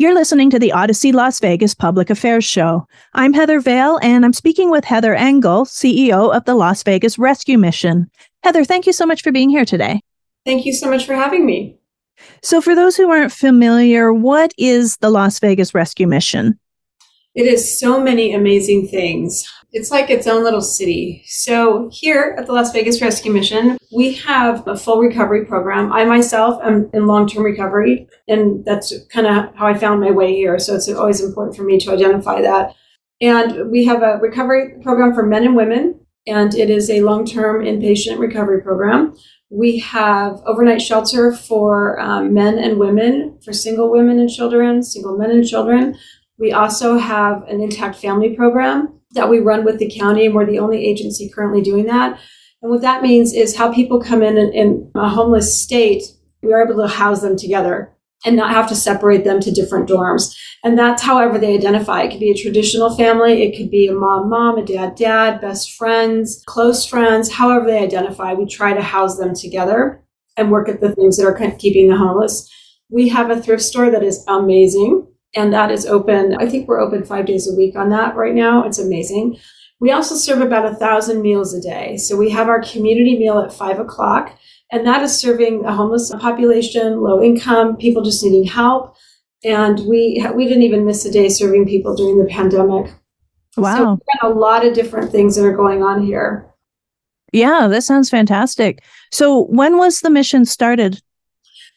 You're listening to the Odyssey Las Vegas Public Affairs Show. I'm Heather Vale, and I'm speaking with Heather Engle, CEO of the Las Vegas Rescue Mission. Heather, thank you so much for being here today. Thank you so much for having me. So, for those who aren't familiar, what is the Las Vegas Rescue Mission? It is so many amazing things. It's like its own little city. So, here at the Las Vegas Rescue Mission, we have a full recovery program. I myself am in long term recovery, and that's kind of how I found my way here. So, it's always important for me to identify that. And we have a recovery program for men and women, and it is a long term inpatient recovery program. We have overnight shelter for um, men and women, for single women and children, single men and children. We also have an intact family program that we run with the county, and we're the only agency currently doing that. And what that means is how people come in, in a homeless state, we are able to house them together and not have to separate them to different dorms. And that's however they identify. It could be a traditional family, it could be a mom, mom, a dad, dad, best friends, close friends, however they identify. We try to house them together and work at the things that are keeping the homeless. We have a thrift store that is amazing and that is open. I think we're open five days a week on that right now. It's amazing. We also serve about a thousand meals a day. So we have our community meal at five o'clock, and that is serving a homeless population, low income, people just needing help. And we we didn't even miss a day serving people during the pandemic. Wow, so we've got a lot of different things that are going on here. Yeah, that sounds fantastic. So when was the mission started?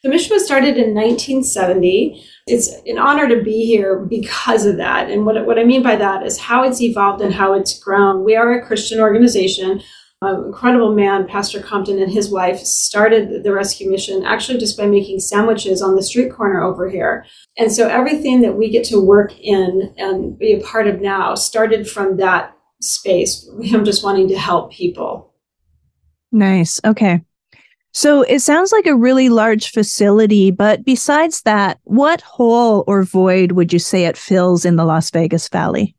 The mission was started in 1970. It's an honor to be here because of that. And what, what I mean by that is how it's evolved and how it's grown. We are a Christian organization. An incredible man, Pastor Compton, and his wife started the rescue mission actually just by making sandwiches on the street corner over here. And so everything that we get to work in and be a part of now started from that space, him just wanting to help people. Nice. Okay. So it sounds like a really large facility, but besides that, what hole or void would you say it fills in the Las Vegas Valley?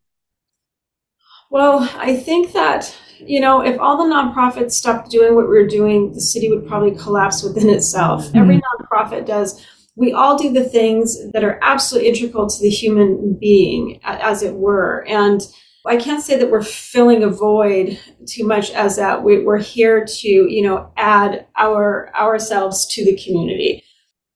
Well, I think that, you know, if all the nonprofits stopped doing what we are doing, the city would probably collapse within itself. Mm-hmm. Every nonprofit does. We all do the things that are absolutely integral to the human being, as it were. And I can't say that we're filling a void too much as that we, are here to, you know, add our ourselves to the community.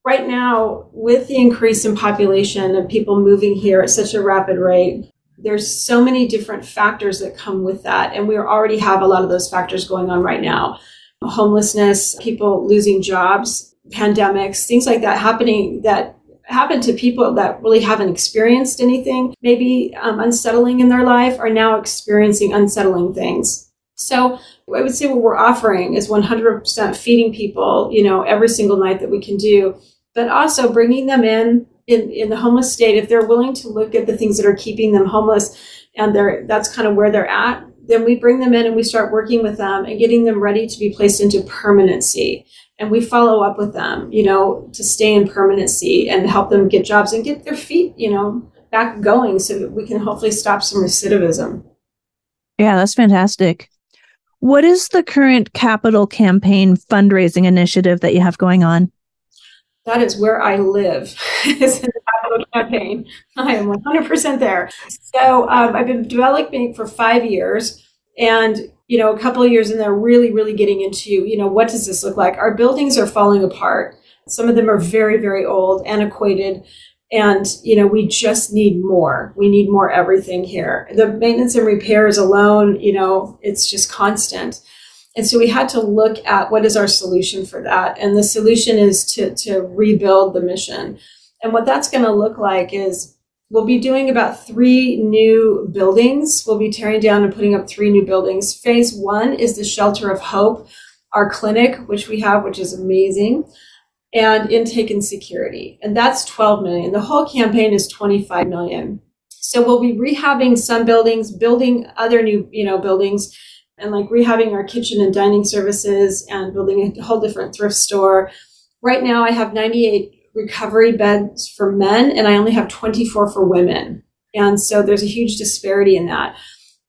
Right now, with the increase in population of people moving here at such a rapid rate, there's so many different factors that come with that. And we already have a lot of those factors going on right now. Homelessness, people losing jobs, pandemics, things like that happening that happen to people that really haven't experienced anything, maybe um, unsettling in their life, are now experiencing unsettling things. So I would say what we're offering is 100% feeding people, you know, every single night that we can do, but also bringing them in in, in the homeless state if they're willing to look at the things that are keeping them homeless and they're that's kind of where they're at then we bring them in and we start working with them and getting them ready to be placed into permanency and we follow up with them, you know, to stay in permanency and help them get jobs and get their feet, you know, back going so that we can hopefully stop some recidivism. Yeah, that's fantastic. What is the current capital campaign fundraising initiative that you have going on? That is where I live. it's in the capital campaign. I am 100% there. So um, I've been developing for five years. And you know, a couple of years and they're really, really getting into, you know, what does this look like? Our buildings are falling apart. Some of them are very, very old, antiquated. And, you know, we just need more. We need more everything here. The maintenance and repairs alone, you know, it's just constant. And so we had to look at what is our solution for that. And the solution is to, to rebuild the mission. And what that's going to look like is We'll be doing about three new buildings. We'll be tearing down and putting up three new buildings. Phase one is the Shelter of Hope, our clinic, which we have, which is amazing. and intake and security. And that's 12 million. The whole campaign is 25 million. So we'll be rehabbing some buildings, building other new, you know, buildings and like rehabbing our kitchen and dining services and building a whole different thrift store. Right now I have 98 recovery beds for men and I only have 24 for women. And so there's a huge disparity in that.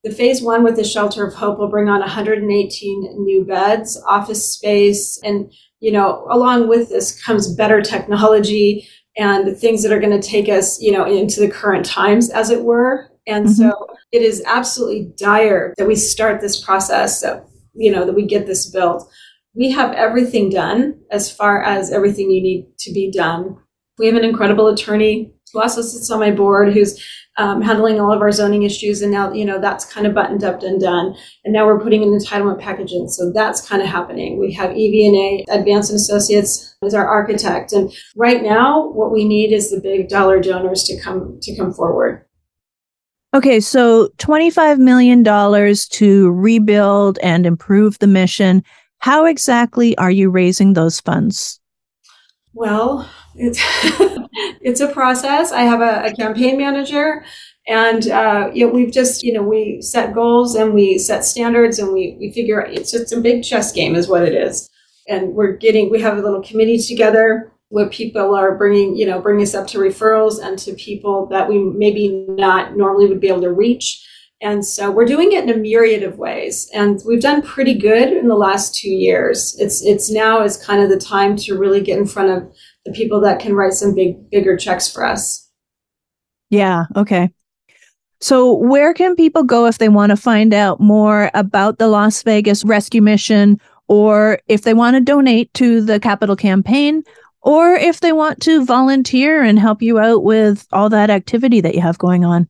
The phase one with the Shelter of Hope will bring on 118 new beds, office space, and you know, along with this comes better technology and things that are going to take us, you know, into the current times, as it were. And mm-hmm. so it is absolutely dire that we start this process, that, you know, that we get this built. We have everything done as far as everything you need to be done. We have an incredible attorney who also sits on my board who's um, handling all of our zoning issues. And now, you know, that's kind of buttoned up and done. And now we're putting an entitlement package in. So that's kind of happening. We have EV&A, Advanced and Associates as our architect. And right now, what we need is the big dollar donors to come, to come forward. Okay, so $25 million to rebuild and improve the mission. How exactly are you raising those funds? Well, it's it's a process. I have a, a campaign manager, and uh, you know, we've just you know we set goals and we set standards and we we figure it's just a big chess game is what it is. And we're getting we have a little committee together where people are bringing you know bring us up to referrals and to people that we maybe not normally would be able to reach. And so we're doing it in a myriad of ways, and we've done pretty good in the last two years. It's it's now is kind of the time to really get in front of the people that can write some big bigger checks for us. Yeah, okay. So where can people go if they want to find out more about the Las Vegas Rescue Mission or if they want to donate to the capital campaign or if they want to volunteer and help you out with all that activity that you have going on?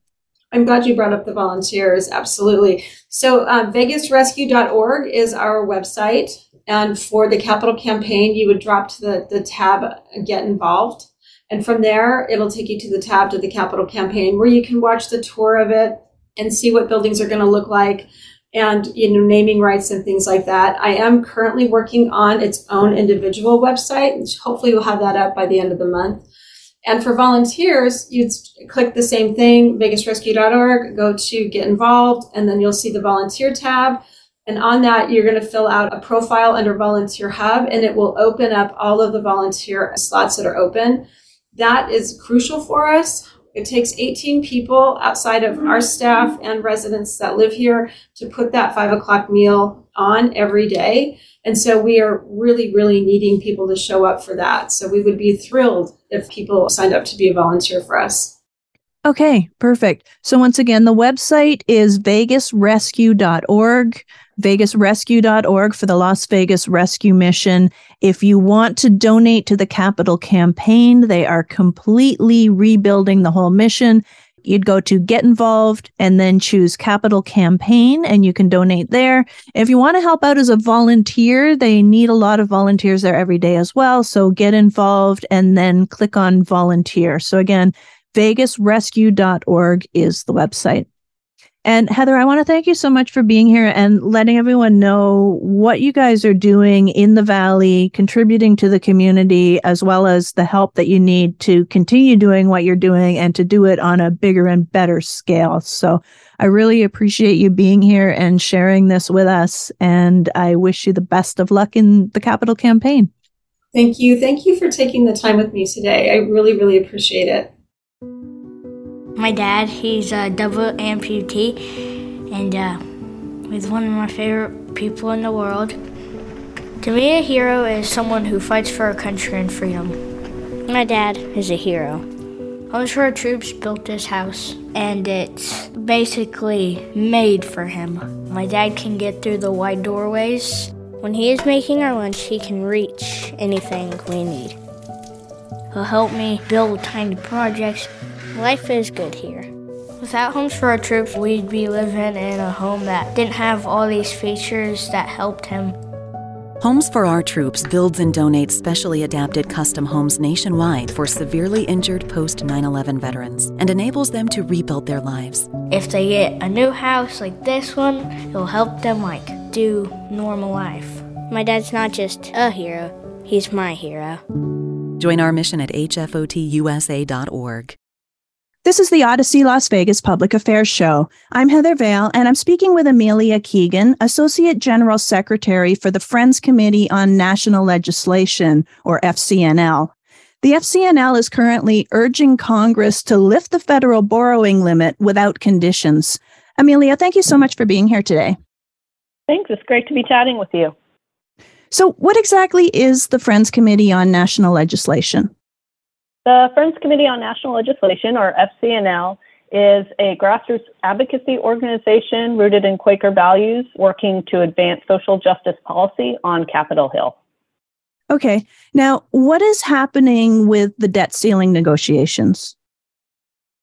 I'm glad you brought up the volunteers. Absolutely. So, uh, vegasrescue.org is our website. And for the capital campaign, you would drop to the, the tab Get Involved. And from there, it'll take you to the tab to the capital campaign where you can watch the tour of it and see what buildings are going to look like and you know naming rights and things like that. I am currently working on its own individual website. Hopefully we'll have that up by the end of the month. And for volunteers, you'd click the same thing, vegasrescue.org, go to get involved, and then you'll see the volunteer tab. And on that, you're going to fill out a profile under Volunteer Hub, and it will open up all of the volunteer slots that are open. That is crucial for us. It takes 18 people outside of our staff and residents that live here to put that five o'clock meal on every day. And so we are really, really needing people to show up for that. So we would be thrilled if people signed up to be a volunteer for us. Okay, perfect. So once again, the website is vegasrescue.org vegasrescue.org for the Las Vegas Rescue Mission. If you want to donate to the capital campaign, they are completely rebuilding the whole mission. You'd go to get involved and then choose capital campaign and you can donate there. If you want to help out as a volunteer, they need a lot of volunteers there every day as well. So get involved and then click on volunteer. So again, vegasrescue.org is the website. And Heather, I want to thank you so much for being here and letting everyone know what you guys are doing in the Valley, contributing to the community, as well as the help that you need to continue doing what you're doing and to do it on a bigger and better scale. So I really appreciate you being here and sharing this with us. And I wish you the best of luck in the capital campaign. Thank you. Thank you for taking the time with me today. I really, really appreciate it. My dad, he's a double amputee, and uh, he's one of my favorite people in the world. To me, a hero is someone who fights for our country and freedom. My dad is a hero. For Our Troops built this house, and it's basically made for him. My dad can get through the wide doorways. When he is making our lunch, he can reach anything we need. He'll help me build tiny projects Life is good here. Without Homes for Our Troops, we'd be living in a home that didn't have all these features that helped him. Homes for Our Troops builds and donates specially adapted custom homes nationwide for severely injured post 9 11 veterans and enables them to rebuild their lives. If they get a new house like this one, it'll help them like do normal life. My dad's not just a hero, he's my hero. Join our mission at hfotusa.org. This is the Odyssey Las Vegas Public Affairs Show. I'm Heather Vale, and I'm speaking with Amelia Kegan, Associate General Secretary for the Friends Committee on National Legislation, or FCNL. The FCNL is currently urging Congress to lift the federal borrowing limit without conditions. Amelia, thank you so much for being here today. Thanks. It's great to be chatting with you. So, what exactly is the Friends Committee on National Legislation? The Friends Committee on National Legislation, or FCNL, is a grassroots advocacy organization rooted in Quaker values working to advance social justice policy on Capitol Hill. Okay. Now, what is happening with the debt ceiling negotiations?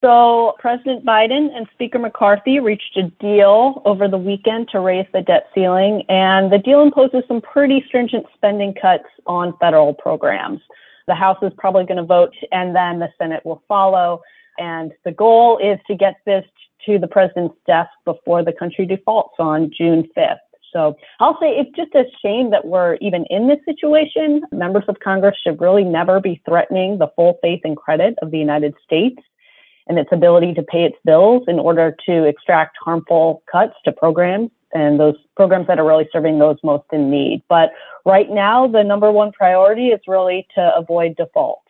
So, President Biden and Speaker McCarthy reached a deal over the weekend to raise the debt ceiling, and the deal imposes some pretty stringent spending cuts on federal programs. The House is probably going to vote, and then the Senate will follow. And the goal is to get this to the president's desk before the country defaults on June 5th. So I'll say it's just a shame that we're even in this situation. Members of Congress should really never be threatening the full faith and credit of the United States and its ability to pay its bills in order to extract harmful cuts to programs and those programs that are really serving those most in need. But right now, the number one priority is really to avoid default.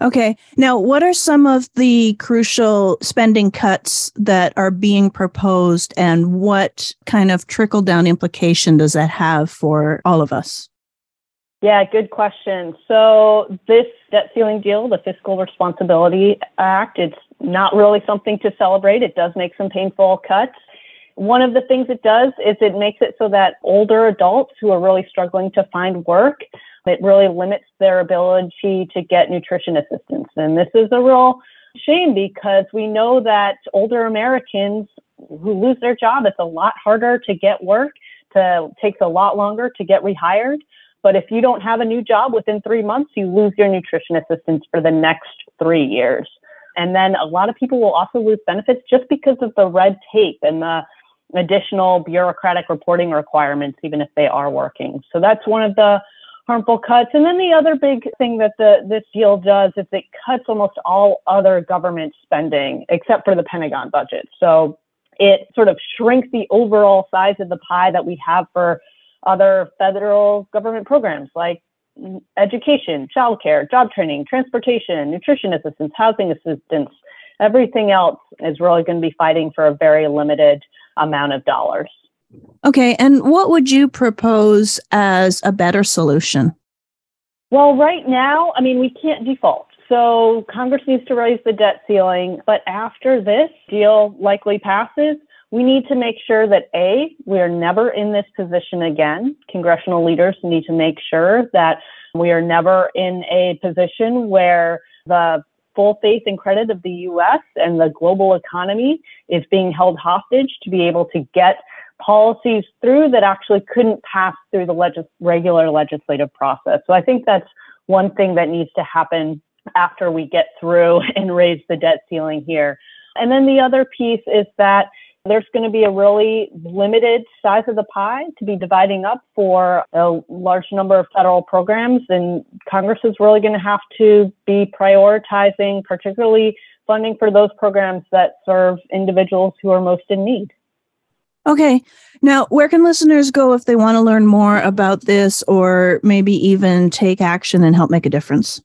Okay. Now, what are some of the crucial spending cuts that are being proposed, and what kind of trickle down implication does that have for all of us? Yeah, good question. So, this debt ceiling deal, the Fiscal Responsibility Act, it's not really something to celebrate. It does make some painful cuts. One of the things it does is it makes it so that older adults who are really struggling to find work, it really limits their ability to get nutrition assistance. And this is a real shame because we know that older Americans who lose their job, it's a lot harder to get work, to takes a lot longer to get rehired. But if you don't have a new job within three months, you lose your nutrition assistance for the next three years. And then a lot of people will also lose benefits just because of the red tape and the additional bureaucratic reporting requirements, even if they are working. So that's one of the harmful cuts. And then the other big thing that the this deal does is it cuts almost all other government spending except for the Pentagon budget. So it sort of shrinks the overall size of the pie that we have for other federal government programs like education, childcare, job training, transportation, nutrition assistance, housing assistance. Everything else is really going to be fighting for a very limited amount of dollars. Okay, and what would you propose as a better solution? Well, right now, I mean, we can't default. So Congress needs to raise the debt ceiling. But after this deal likely passes, we need to make sure that A, we are never in this position again. Congressional leaders need to make sure that we are never in a position where the full faith and credit of the US and the global economy is being held hostage to be able to get policies through that actually couldn't pass through the legis- regular legislative process. So I think that's one thing that needs to happen after we get through and raise the debt ceiling here. And then the other piece is that there's going to be a really limited size of the pie to be dividing up for a large number of federal programs. And Congress is really going to have to be prioritizing, particularly funding for those programs that serve individuals who are most in need. Okay. Now, where can listeners go if they want to learn more about this or maybe even take action and help make a difference?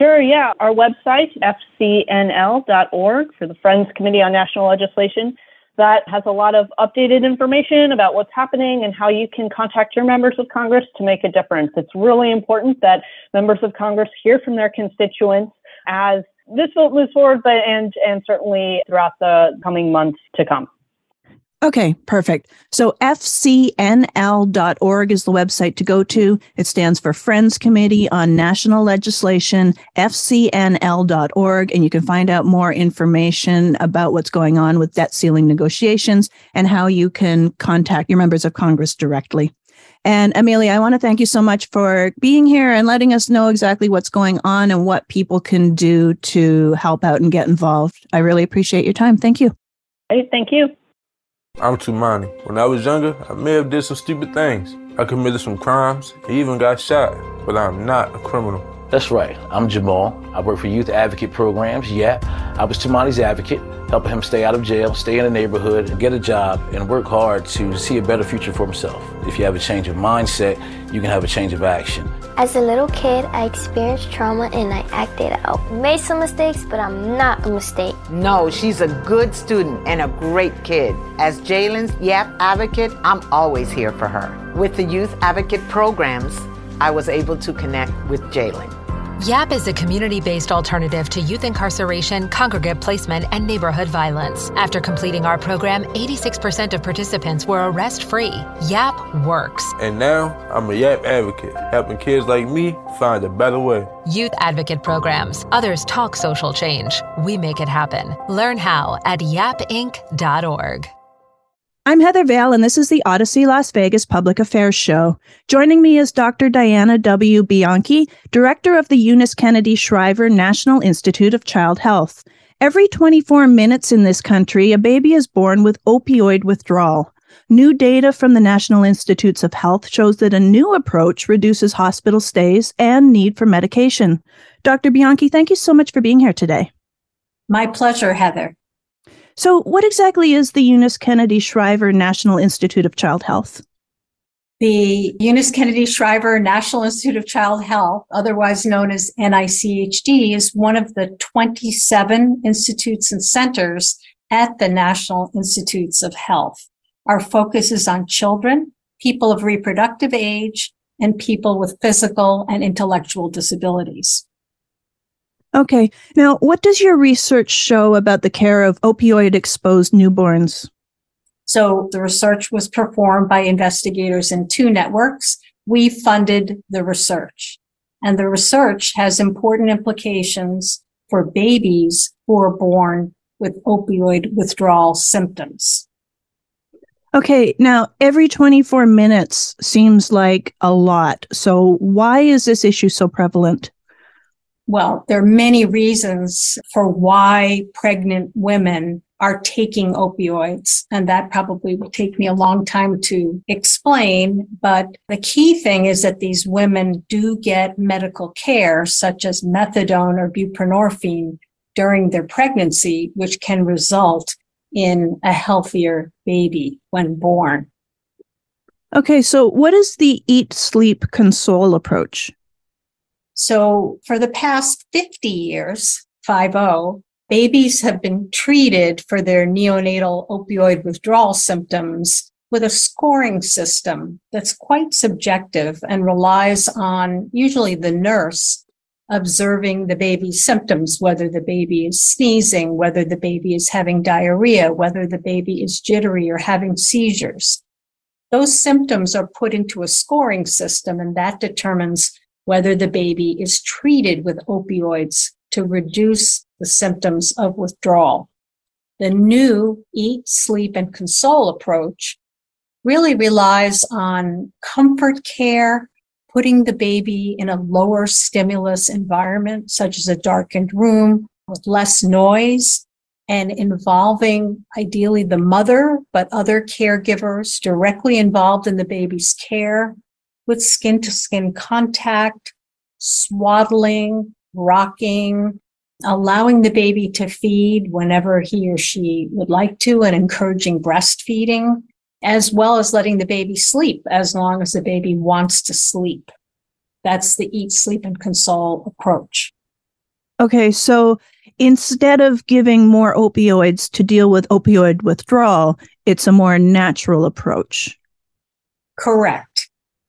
Sure, yeah. Our website, fcnl.org, for the Friends Committee on National Legislation, that has a lot of updated information about what's happening and how you can contact your members of Congress to make a difference. It's really important that members of Congress hear from their constituents as this vote moves forward, but and and certainly throughout the coming months to come. Okay, perfect. So FCNL.org is the website to go to. It stands for Friends Committee on National Legislation, FCNL.org. And you can find out more information about what's going on with debt ceiling negotiations and how you can contact your members of Congress directly. And Amelia, I want to thank you so much for being here and letting us know exactly what's going on and what people can do to help out and get involved. I really appreciate your time. Thank you. Hey, thank you. I'm Tumani. When I was younger, I may have did some stupid things. I committed some crimes, even got shot, but I'm not a criminal. That's right. I'm Jamal. I work for Youth Advocate Programs, Yeah, I was Tumani's advocate, helping him stay out of jail, stay in the neighborhood, get a job, and work hard to see a better future for himself. If you have a change of mindset, you can have a change of action. As a little kid, I experienced trauma and I acted out. Made some mistakes, but I'm not a mistake. No, she's a good student and a great kid. As Jalen's YAP advocate, I'm always here for her. With the Youth Advocate programs, I was able to connect with Jalen. YAP is a community based alternative to youth incarceration, congregate placement, and neighborhood violence. After completing our program, 86% of participants were arrest free. YAP works. And now I'm a YAP advocate, helping kids like me find a better way. Youth Advocate Programs. Others talk social change. We make it happen. Learn how at yapinc.org. I'm Heather Vale, and this is the Odyssey Las Vegas Public Affairs Show. Joining me is Dr. Diana W. Bianchi, Director of the Eunice Kennedy Shriver National Institute of Child Health. Every 24 minutes in this country, a baby is born with opioid withdrawal. New data from the National Institutes of Health shows that a new approach reduces hospital stays and need for medication. Dr. Bianchi, thank you so much for being here today. My pleasure, Heather. So, what exactly is the Eunice Kennedy Shriver National Institute of Child Health? The Eunice Kennedy Shriver National Institute of Child Health, otherwise known as NICHD, is one of the 27 institutes and centers at the National Institutes of Health. Our focus is on children, people of reproductive age, and people with physical and intellectual disabilities. Okay. Now, what does your research show about the care of opioid exposed newborns? So the research was performed by investigators in two networks. We funded the research and the research has important implications for babies who are born with opioid withdrawal symptoms. Okay. Now, every 24 minutes seems like a lot. So why is this issue so prevalent? Well, there are many reasons for why pregnant women are taking opioids. And that probably will take me a long time to explain. But the key thing is that these women do get medical care, such as methadone or buprenorphine during their pregnancy, which can result in a healthier baby when born. Okay. So what is the eat, sleep, console approach? So for the past 50 years, 5-0, babies have been treated for their neonatal opioid withdrawal symptoms with a scoring system that's quite subjective and relies on usually the nurse observing the baby's symptoms, whether the baby is sneezing, whether the baby is having diarrhea, whether the baby is jittery or having seizures. Those symptoms are put into a scoring system and that determines whether the baby is treated with opioids to reduce the symptoms of withdrawal. The new eat, sleep, and console approach really relies on comfort care, putting the baby in a lower stimulus environment, such as a darkened room with less noise, and involving ideally the mother, but other caregivers directly involved in the baby's care with skin to skin contact, swaddling, rocking, allowing the baby to feed whenever he or she would like to and encouraging breastfeeding, as well as letting the baby sleep as long as the baby wants to sleep. That's the eat, sleep, and console approach. Okay, so instead of giving more opioids to deal with opioid withdrawal, it's a more natural approach. Correct.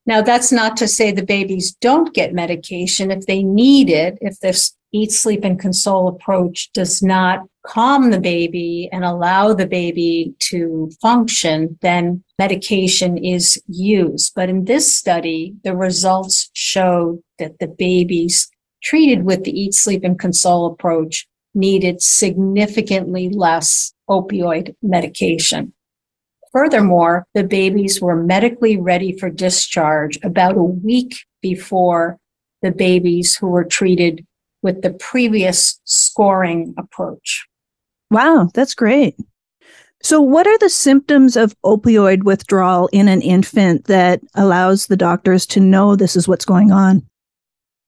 Now, that's not to say the babies don't get medication if they need it, if this eat, sleep, and console approach does not calm the baby and allow the baby to function, then medication is used. But in this study, the results showed that the babies treated with the eat, sleep, and console approach needed significantly less opioid medication. Furthermore, the babies were medically ready for discharge about a week before the babies who were treated with the previous scoring approach. Wow, that's great. So, what are the symptoms of opioid withdrawal in an infant that allows the doctors to know this is what's going on?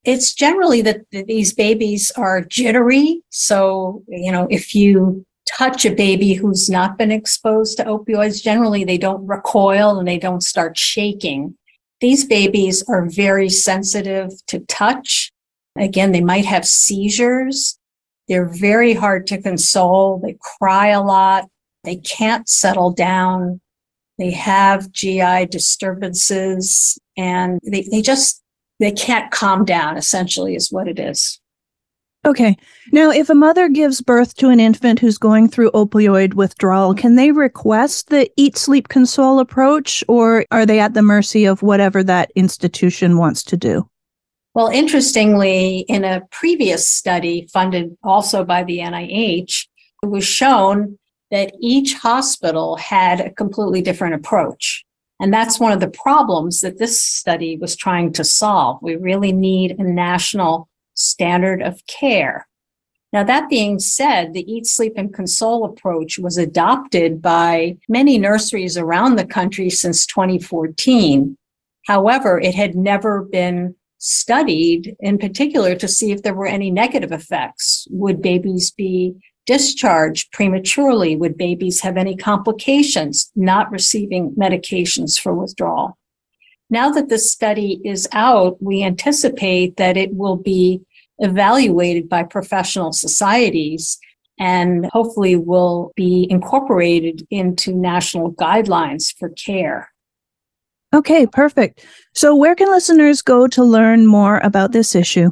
It's generally that these babies are jittery. So, you know, if you touch a baby who's not been exposed to opioids, generally they don't recoil and they don't start shaking. These babies are very sensitive to touch. Again, they might have seizures. They're very hard to console. They cry a lot. They can't settle down. They have GI disturbances and they, they just, they can't calm down essentially is what it is. Okay. Now, if a mother gives birth to an infant who's going through opioid withdrawal, can they request the eat, sleep, console approach, or are they at the mercy of whatever that institution wants to do? Well, interestingly, in a previous study funded also by the NIH, it was shown that each hospital had a completely different approach. And that's one of the problems that this study was trying to solve. We really need a national standard of care. Now, that being said, the Eat, Sleep, and Console approach was adopted by many nurseries around the country since 2014. However, it had never been studied in particular to see if there were any negative effects. Would babies be discharged prematurely? Would babies have any complications not receiving medications for withdrawal? Now that the study is out, we anticipate that it will be evaluated by professional societies and hopefully will be incorporated into national guidelines for care. Okay, perfect. So, where can listeners go to learn more about this issue?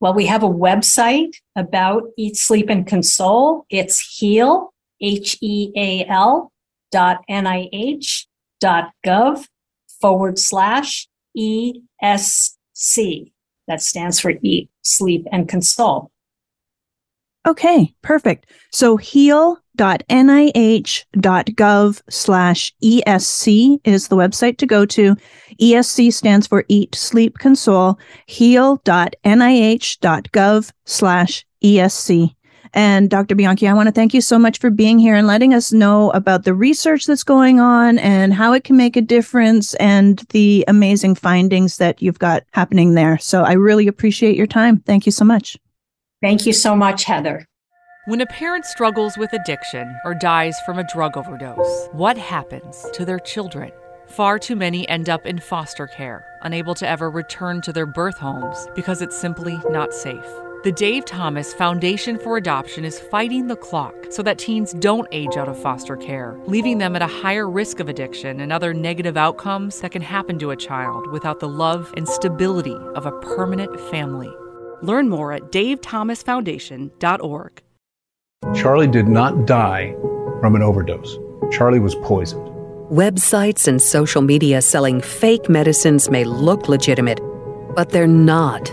Well, we have a website about Eat, Sleep, and Console. It's HEAL, H E A L dot NIH dot gov forward slash ESC. That stands for Eat, Sleep, and Console. Okay, perfect. So heal.nih.gov slash ESC is the website to go to. ESC stands for Eat, Sleep, Console. Heal.nih.gov slash ESC. And Dr. Bianchi, I want to thank you so much for being here and letting us know about the research that's going on and how it can make a difference and the amazing findings that you've got happening there. So I really appreciate your time. Thank you so much. Thank you so much, Heather. When a parent struggles with addiction or dies from a drug overdose, what happens to their children? Far too many end up in foster care, unable to ever return to their birth homes because it's simply not safe. The Dave Thomas Foundation for Adoption is fighting the clock so that teens don't age out of foster care, leaving them at a higher risk of addiction and other negative outcomes that can happen to a child without the love and stability of a permanent family. Learn more at davethomasfoundation.org. Charlie did not die from an overdose. Charlie was poisoned. Websites and social media selling fake medicines may look legitimate, but they're not.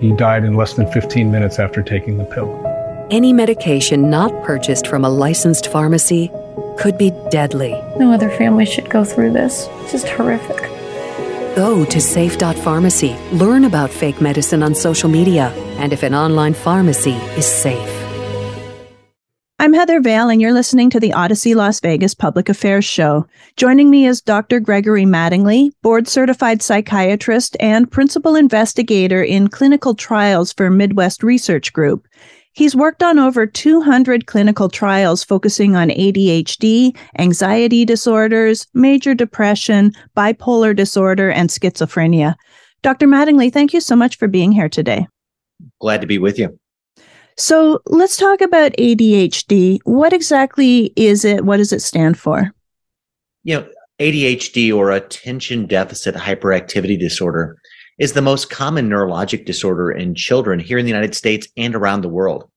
He died in less than 15 minutes after taking the pill. Any medication not purchased from a licensed pharmacy could be deadly. No other family should go through this. It's just horrific. Go to safe.pharmacy. Learn about fake medicine on social media and if an online pharmacy is safe. I'm Heather Vale, and you're listening to the Odyssey Las Vegas Public Affairs Show. Joining me is Dr. Gregory Mattingly, board certified psychiatrist and principal investigator in clinical trials for Midwest Research Group. He's worked on over 200 clinical trials focusing on ADHD, anxiety disorders, major depression, bipolar disorder, and schizophrenia. Dr. Mattingly, thank you so much for being here today. Glad to be with you. So let's talk about ADHD. What exactly is it? What does it stand for? You know, ADHD or attention deficit hyperactivity disorder is the most common neurologic disorder in children here in the United States and around the world.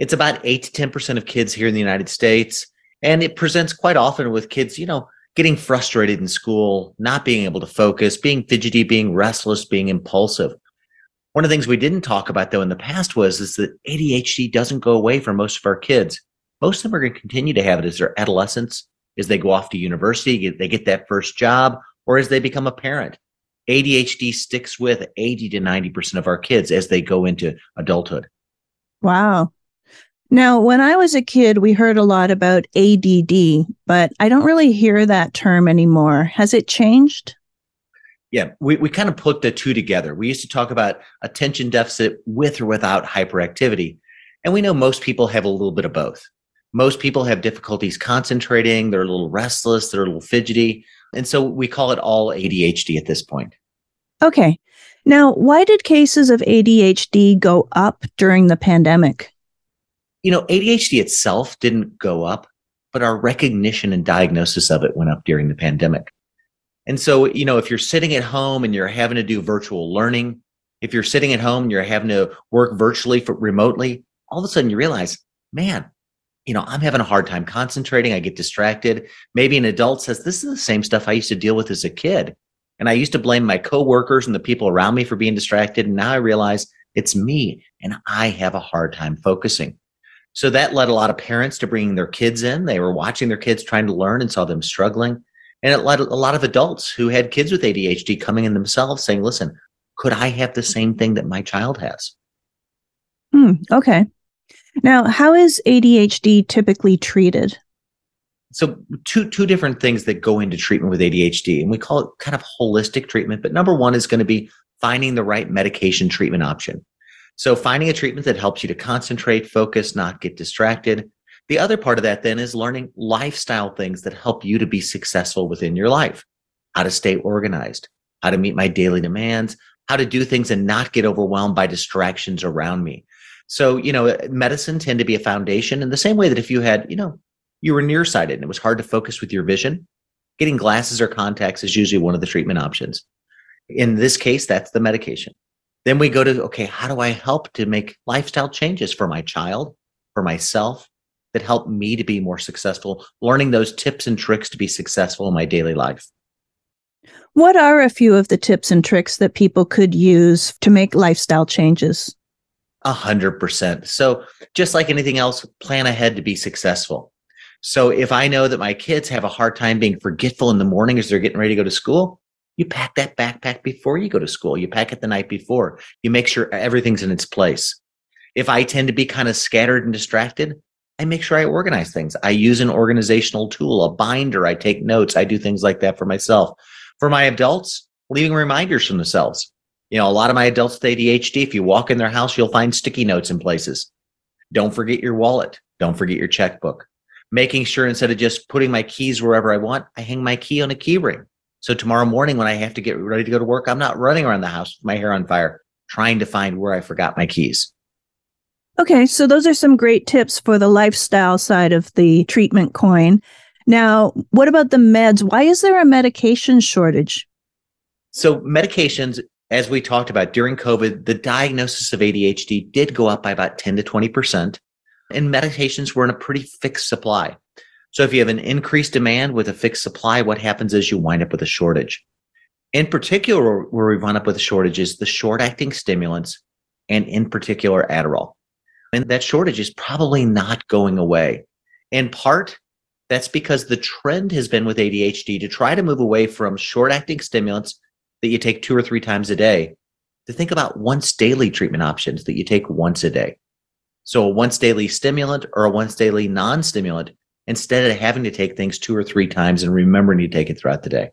It's about 8 to 10% of kids here in the United States and it presents quite often with kids, you know, getting frustrated in school, not being able to focus, being fidgety, being restless, being impulsive. One of the things we didn't talk about though in the past was is that ADHD doesn't go away for most of our kids. Most of them are going to continue to have it as their adolescence, as they go off to university, they get that first job, or as they become a parent. ADHD sticks with 80 to 90% of our kids as they go into adulthood. Wow. Now, when I was a kid, we heard a lot about ADD, but I don't really hear that term anymore. Has it changed? Yeah, we, we kind of put the two together. We used to talk about attention deficit with or without hyperactivity. And we know most people have a little bit of both. Most people have difficulties concentrating, they're a little restless, they're a little fidgety. And so we call it all ADHD at this point. Okay. Now, why did cases of ADHD go up during the pandemic? You know, ADHD itself didn't go up, but our recognition and diagnosis of it went up during the pandemic. And so, you know, if you're sitting at home and you're having to do virtual learning, if you're sitting at home and you're having to work virtually for remotely, all of a sudden you realize, man, you know, I'm having a hard time concentrating. I get distracted. Maybe an adult says, This is the same stuff I used to deal with as a kid. And I used to blame my coworkers and the people around me for being distracted. And now I realize it's me and I have a hard time focusing. So that led a lot of parents to bringing their kids in. They were watching their kids trying to learn and saw them struggling. And a lot of adults who had kids with ADHD coming in themselves saying, listen, could I have the same thing that my child has? Hmm, okay. Now, how is ADHD typically treated? So two two different things that go into treatment with ADHD, and we call it kind of holistic treatment. But number one is going to be finding the right medication treatment option. So finding a treatment that helps you to concentrate, focus, not get distracted. The other part of that then is learning lifestyle things that help you to be successful within your life. How to stay organized, how to meet my daily demands, how to do things and not get overwhelmed by distractions around me. So, you know, medicine tend to be a foundation in the same way that if you had, you know, you were nearsighted and it was hard to focus with your vision, getting glasses or contacts is usually one of the treatment options. In this case, that's the medication. Then we go to, okay, how do I help to make lifestyle changes for my child, for myself, that help me to be more successful, learning those tips and tricks to be successful in my daily life. What are a few of the tips and tricks that people could use to make lifestyle changes? A hundred percent. So just like anything else, plan ahead to be successful. So if I know that my kids have a hard time being forgetful in the morning as they're getting ready to go to school, you pack that backpack before you go to school. You pack it the night before. You make sure everything's in its place. If I tend to be kind of scattered and distracted, I make sure I organize things. I use an organizational tool, a binder. I take notes. I do things like that for myself. For my adults, leaving reminders from themselves. You know, a lot of my adults with ADHD, if you walk in their house, you'll find sticky notes in places. Don't forget your wallet. Don't forget your checkbook. Making sure instead of just putting my keys wherever I want, I hang my key on a key ring. So tomorrow morning when I have to get ready to go to work, I'm not running around the house with my hair on fire trying to find where I forgot my keys. Okay, so those are some great tips for the lifestyle side of the treatment coin. Now, what about the meds? Why is there a medication shortage? So, medications as we talked about during COVID, the diagnosis of ADHD did go up by about 10 to 20%, and medications were in a pretty fixed supply. So if you have an increased demand with a fixed supply, what happens is you wind up with a shortage. In particular, where we wind up with a shortage is the short acting stimulants and in particular Adderall. And that shortage is probably not going away. In part, that's because the trend has been with ADHD to try to move away from short acting stimulants that you take two or three times a day to think about once daily treatment options that you take once a day. So a once daily stimulant or a once daily non stimulant instead of having to take things two or three times and remembering to take it throughout the day.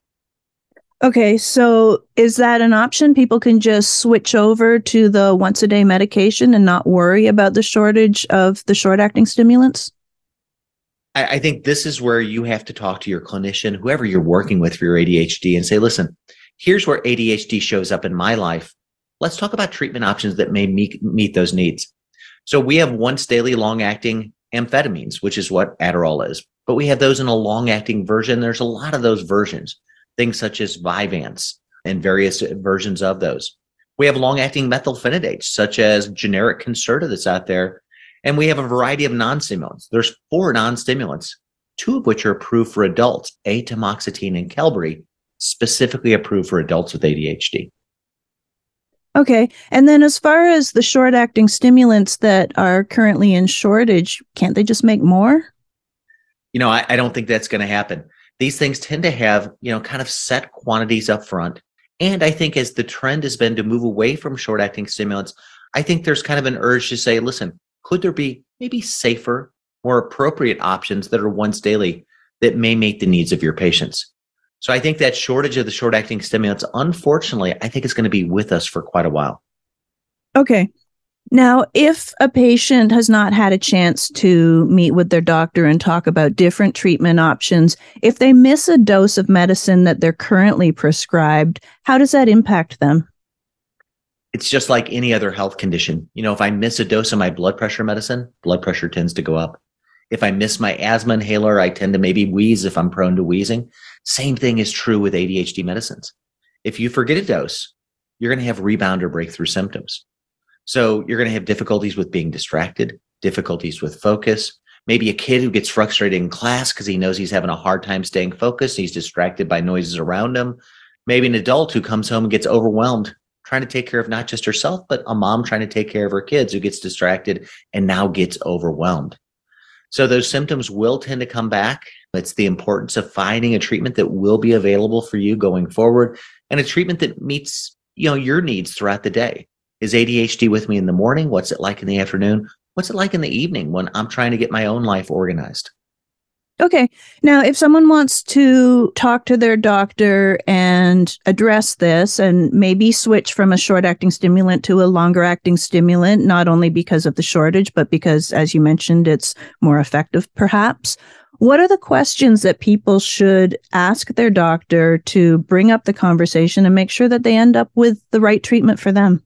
Okay, so is that an option? People can just switch over to the once a day medication and not worry about the shortage of the short acting stimulants? I, I think this is where you have to talk to your clinician, whoever you're working with for your ADHD, and say, listen, here's where ADHD shows up in my life. Let's talk about treatment options that may meet, meet those needs. So we have once daily long acting amphetamines, which is what Adderall is, but we have those in a long acting version. There's a lot of those versions, things such as Vyvanse and various versions of those. We have long acting methylphenidates, such as generic Concerta that's out there. And we have a variety of non stimulants. There's four non stimulants, two of which are approved for adults, atomoxetine and Qelbree, specifically approved for adults with ADHD. Okay. And then as far as the short acting stimulants that are currently in shortage, can't they just make more? You know, I, I don't think that's going to happen. These things tend to have, you know, kind of set quantities up front. And I think as the trend has been to move away from short acting stimulants, I think there's kind of an urge to say, listen, could there be maybe safer, more appropriate options that are once daily that may meet the needs of your patients? So I think that shortage of the short acting stimulants, unfortunately, I think is going to be with us for quite a while. Okay. Now, if a patient has not had a chance to meet with their doctor and talk about different treatment options, if they miss a dose of medicine that they're currently prescribed, how does that impact them? It's just like any other health condition. You know, if I miss a dose of my blood pressure medicine, blood pressure tends to go up. If I miss my asthma inhaler, I tend to maybe wheeze if I'm prone to wheezing. Same thing is true with ADHD medicines. If you forget a dose, you're going to have rebound or breakthrough symptoms. So you're going to have difficulties with being distracted, difficulties with focus. Maybe a kid who gets frustrated in class because he knows he's having a hard time staying focused. He's distracted by noises around him. Maybe an adult who comes home and gets overwhelmed trying to take care of not just herself, but a mom trying to take care of her kids who gets distracted and now gets overwhelmed. So those symptoms will tend to come back. It's the importance of finding a treatment that will be available for you going forward and a treatment that meets, you know, your needs throughout the day. Is ADHD with me in the morning? What's it like in the afternoon? What's it like in the evening when I'm trying to get my own life organized? Okay. Now, if someone wants to talk to their doctor and address this and maybe switch from a short acting stimulant to a longer acting stimulant, not only because of the shortage, but because, as you mentioned, it's more effective, perhaps, what are the questions that people should ask their doctor to bring up the conversation and make sure that they end up with the right treatment for them?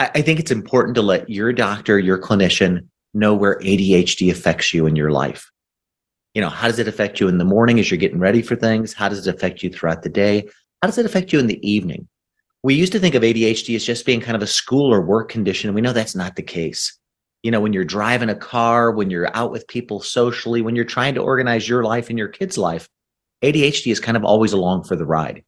I think it's important to let your doctor, your clinician know where ADHD affects you in your life you know, how does it affect you in the morning as you're getting ready for things? How does it affect you throughout the day? How does it affect you in the evening? We used to think of ADHD as just being kind of a school or work condition. We know that's not the case. You know, when you're driving a car, when you're out with people socially, when you're trying to organize your life and your kid's life, ADHD is kind of always along for the ride.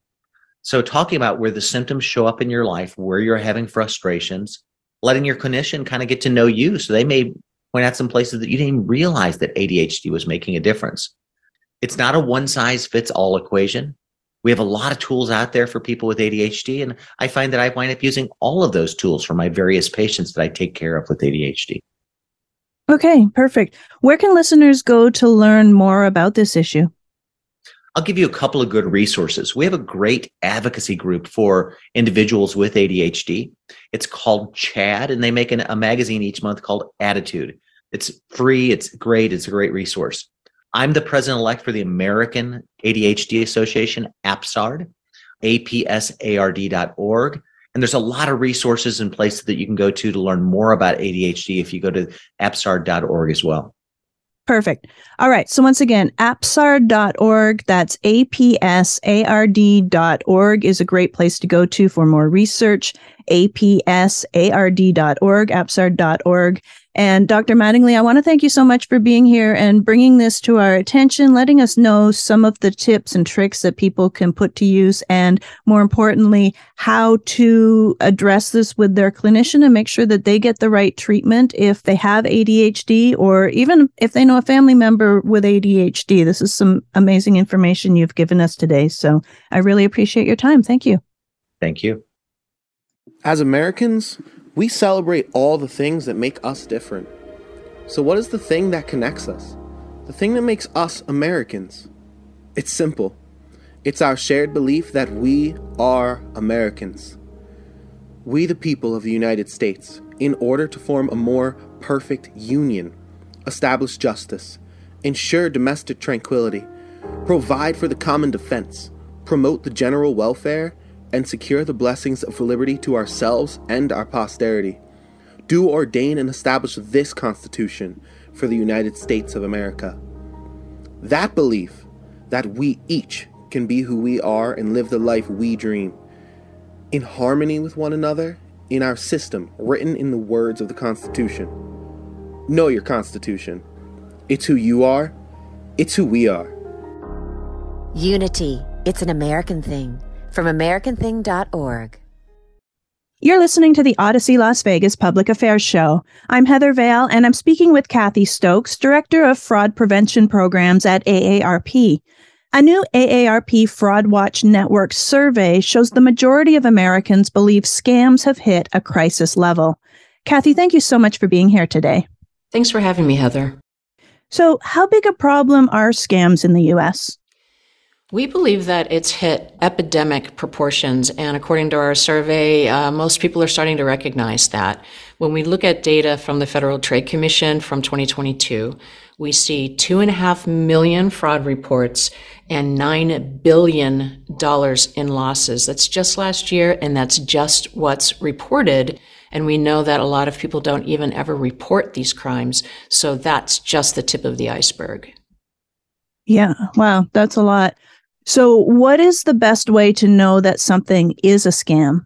So, talking about where the symptoms show up in your life, where you're having frustrations, letting your clinician kind of get to know you. So, they may point out some places that you didn't realize that ADHD was making a difference. It's not a one size fits all equation. We have a lot of tools out there for people with ADHD, and I find that I wind up using all of those tools for my various patients that I take care of with ADHD. Okay, perfect. Where can listeners go to learn more about this issue? I'll give you a couple of good resources. We have a great advocacy group for individuals with ADHD. It's called CHADD, and they make an, a magazine each month called ADDitude. It's free, it's great, it's a great resource. I'm the president elect for the American ADHD Association, APSARD, apsard.org. And there's a lot of resources in places that you can go to to learn more about ADHD if you go to apsard.org as well. Perfect. All right. So once again, apsard.org, that's apsard.org is a great place to go to for more research. apsard.org, apsard.org. And Dr. Mattingly, I want to thank you so much for being here and bringing this to our attention, letting us know some of the tips and tricks that people can put to use, and more importantly, how to address this with their clinician and make sure that they get the right treatment if they have ADHD or even if they know a family member with ADHD. This is some amazing information you've given us today. So I really appreciate your time. Thank you. Thank you. As Americans, we celebrate all the things that make us different. So, what is the thing that connects us? The thing that makes us Americans? It's simple it's our shared belief that we are Americans. We, the people of the United States, in order to form a more perfect union, establish justice, ensure domestic tranquility, provide for the common defense, promote the general welfare, and secure the blessings of liberty to ourselves and our posterity. Do ordain and establish this Constitution for the United States of America. That belief that we each can be who we are and live the life we dream, in harmony with one another, in our system written in the words of the Constitution. Know your Constitution. It's who you are, it's who we are. Unity. It's an American thing from AmericanThing.org. You're listening to the Audacy Las Vegas Public Affairs Show. I'm Heather Vale, and I'm speaking with Kathy Stokes, Director of Fraud Prevention Programs at AARP. A new AARP Fraud Watch Network survey shows the majority of Americans believe scams have hit a crisis level. Kathy, thank you so much for being here today. Thanks for having me, Heather. So, how big a problem are scams in the U.S.? We believe that it's hit epidemic proportions, and according to our survey, uh, most people are starting to recognize that. When we look at data from the Federal Trade Commission from 2022, we see two and a half million fraud reports and $9 billion in losses. That's just last year, and that's just what's reported. And we know that a lot of people don't even ever report these crimes. So that's just the tip of the iceberg. Yeah. Wow. That's a lot. So, what is the best way to know that something is a scam?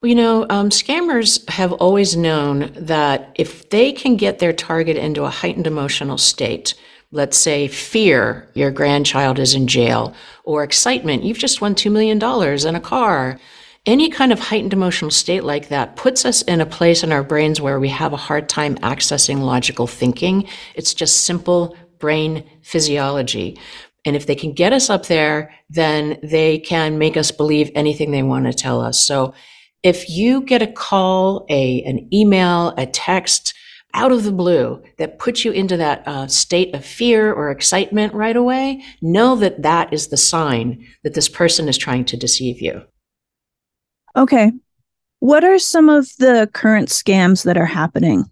Well, you know, um, scammers have always known that if they can get their target into a heightened emotional state, let's say fear, your grandchild is in jail, or excitement, you've just won $2 million in a car. Any kind of heightened emotional state like that puts us in a place in our brains where we have a hard time accessing logical thinking. It's just simple brain physiology. And if they can get us up there, then they can make us believe anything they want to tell us. So if you get a call, a, an email, a text out of the blue that puts you into that uh, state of fear or excitement right away, know that that is the sign that this person is trying to deceive you. Okay. What are some of the current scams that are happening?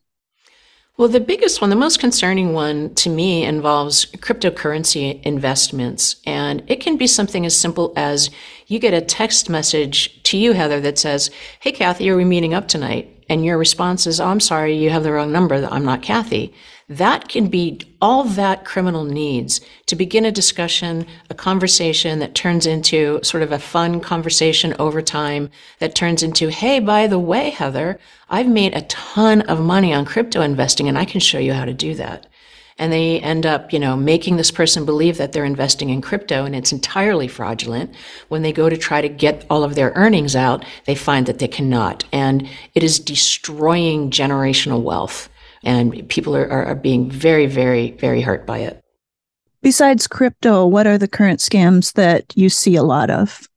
Well, the biggest one, the most concerning one to me involves cryptocurrency investments. And it can be something as simple as you get a text message to you, Heather, that says, Hey, Kathy, are we meeting up tonight? And your response is, Oh, I'm sorry, you have the wrong number. I'm not Kathy. That can be all that criminal needs to begin a discussion, a conversation that turns into sort of a fun conversation over time that turns into, hey, by the way, Heather, I've made a ton of money on crypto investing and I can show you how to do that. And they end up, you know, making this person believe that they're investing in crypto and it's entirely fraudulent. When they go to try to get all of their earnings out, they find that they cannot. And it is destroying generational wealth and people are, are, are being very, very, very hurt by it. Besides crypto, what are the current scams that you see a lot of?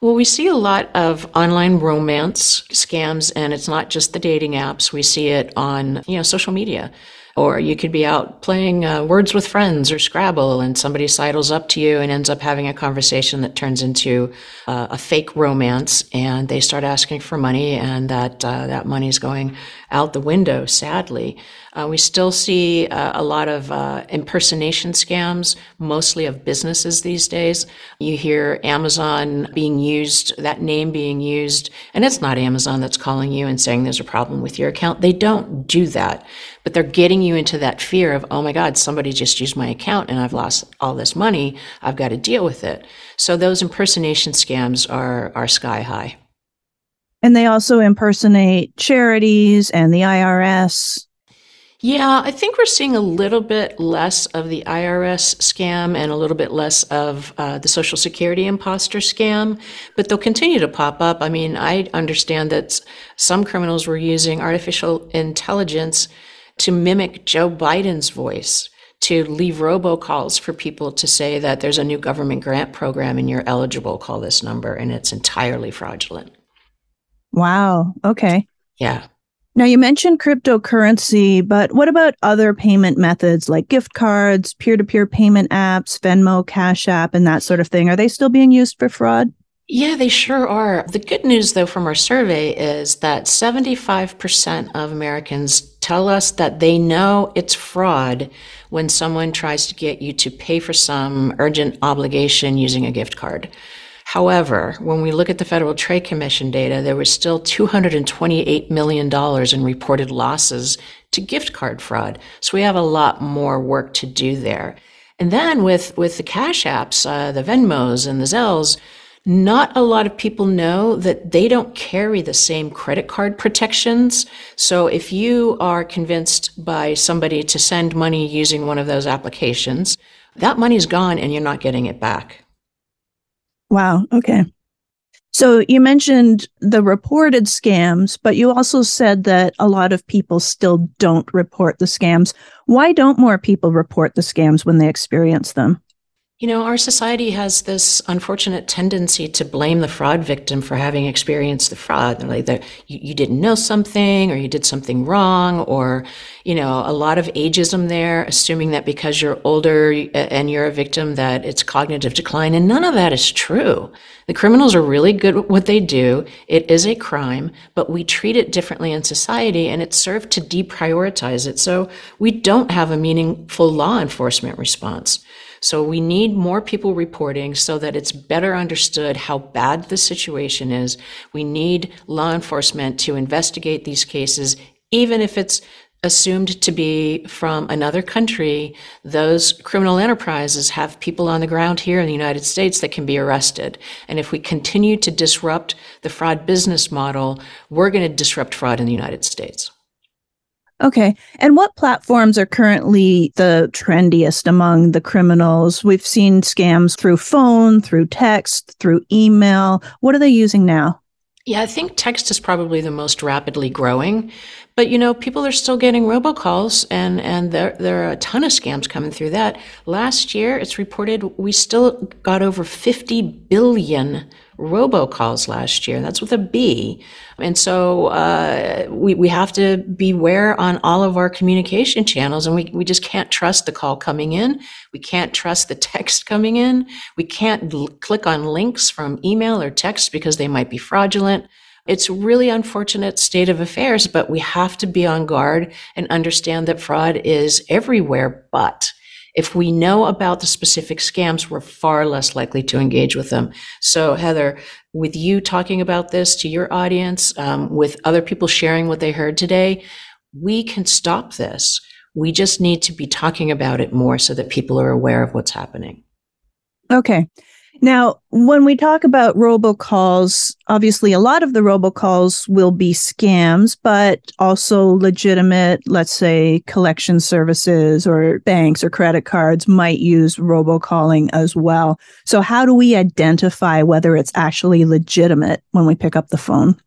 Well, we see a lot of online romance scams, and it's not just the dating apps. We see it on, you know, social media. Or you could be out playing uh, Words with Friends or Scrabble, and somebody sidles up to you and ends up having a conversation that turns into uh, a fake romance, and they start asking for money, and that uh, that money's going out the window. Sadly, uh, we still see uh, a lot of uh, impersonation scams, mostly of businesses these days. You hear Amazon being used, that name being used, and it's not Amazon that's calling you and saying there's a problem with your account. They don't do that, but they're getting you into that fear of, oh my God, somebody just used my account and I've lost all this money. I've got to deal with it. So those impersonation scams are, are sky high. And they also impersonate charities and the IRS. Yeah, I think we're seeing a little bit less of the IRS scam and a little bit less of uh, the Social Security imposter scam, but they'll continue to pop up. I mean, I understand that some criminals were using artificial intelligence to mimic Joe Biden's voice to leave robocalls for people to say that there's a new government grant program and you're eligible, call this number, and it's entirely fraudulent. Wow. Okay. Yeah. Now, you mentioned cryptocurrency, but what about other payment methods like gift cards, peer to peer payment apps, Venmo, Cash App, and that sort of thing? Are they still being used for fraud? Yeah, they sure are. The good news, though, from our survey is that 75% of Americans tell us that they know it's fraud when someone tries to get you to pay for some urgent obligation using a gift card. However, when we look at the Federal Trade Commission data, there was still $228 million in reported losses to gift card fraud. So we have a lot more work to do there. And then with, with the cash apps, uh, the Venmos and the Zelles, not a lot of people know that they don't carry the same credit card protections. So if you are convinced by somebody to send money using one of those applications, that money's gone and you're not getting it back. Wow. Okay. So you mentioned the reported scams, but you also said that a lot of people still don't report the scams. Why don't more people report the scams when they experience them? You know, our society has this unfortunate tendency to blame the fraud victim for having experienced the fraud. Like that you, you didn't know something or you did something wrong or, you know, a lot of ageism there, assuming that because you're older and you're a victim that it's cognitive decline. And none of that is true. The criminals are really good at what they do. It is a crime, but we treat it differently in society and it served to deprioritize it. So we don't have a meaningful law enforcement response. So we need more people reporting so that it's better understood how bad the situation is. We need law enforcement to investigate these cases, even if it's assumed to be from another country, those criminal enterprises have people on the ground here in the United States that can be arrested. And if we continue to disrupt the fraud business model, we're going to disrupt fraud in the United States. Okay. And what platforms are currently the trendiest among the criminals? We've seen scams through phone, through text, through email. What are they using now? Yeah, I think text is probably the most rapidly growing. But you know, people are still getting robocalls and and there there are a ton of scams coming through that. Last year, it's reported we still got over 50 billion robocalls last year. That's with a B. And so uh, we, we have to beware on all of our communication channels, and we, we just can't trust the call coming in. We can't trust the text coming in. We can't l- click on links from email or text because they might be fraudulent. It's really unfortunate state of affairs, but we have to be on guard and understand that fraud is everywhere but if we know about the specific scams, we're far less likely to engage with them. So, Heather, with you talking about this to your audience, um, with other people sharing what they heard today, we can stop this. We just need to be talking about it more so that people are aware of what's happening. Okay. Now, when we talk about robocalls, obviously a lot of the robocalls will be scams, but also legitimate, let's say collection services or banks or credit cards might use robocalling as well. So how do we identify whether it's actually legitimate when we pick up the phone?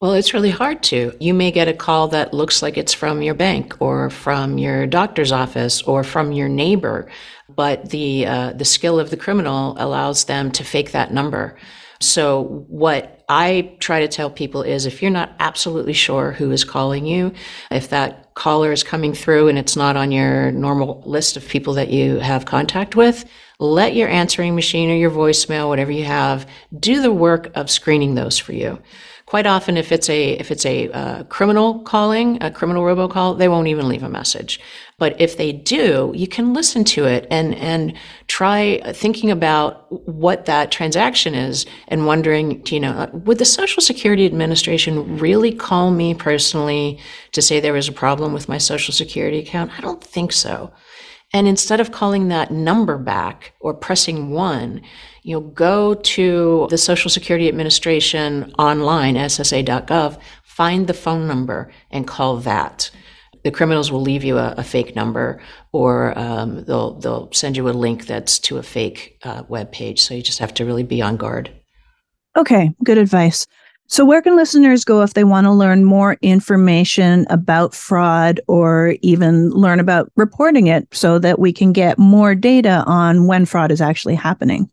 Well, it's really hard to. You may get a call that looks like it's from your bank or from your doctor's office or from your neighbor but the uh, the skill of the criminal allows them to fake that number. So what I try to tell people is if you're not absolutely sure who is calling you, if that caller is coming through and it's not on your normal list of people that you have contact with, let your answering machine or your voicemail, whatever you have, do the work of screening those for you quite often if it's a if it's a uh, criminal calling a criminal robocall they won't even leave a message. But if they do you can listen to it and and try thinking about what that transaction is and wondering you know would the social security administration really call me personally to say there was a problem with my social security account? I don't think so. And instead of calling that number back or pressing one, you know, go to the Social Security Administration online, SSA.gov, find the phone number and call that. The criminals will leave you a, a fake number, or um, they'll they'll send you a link that's to a fake uh, web page. So you just have to really be on guard. Okay, good advice. So, where can listeners go if they want to learn more information about fraud or even learn about reporting it so that we can get more data on when fraud is actually happening?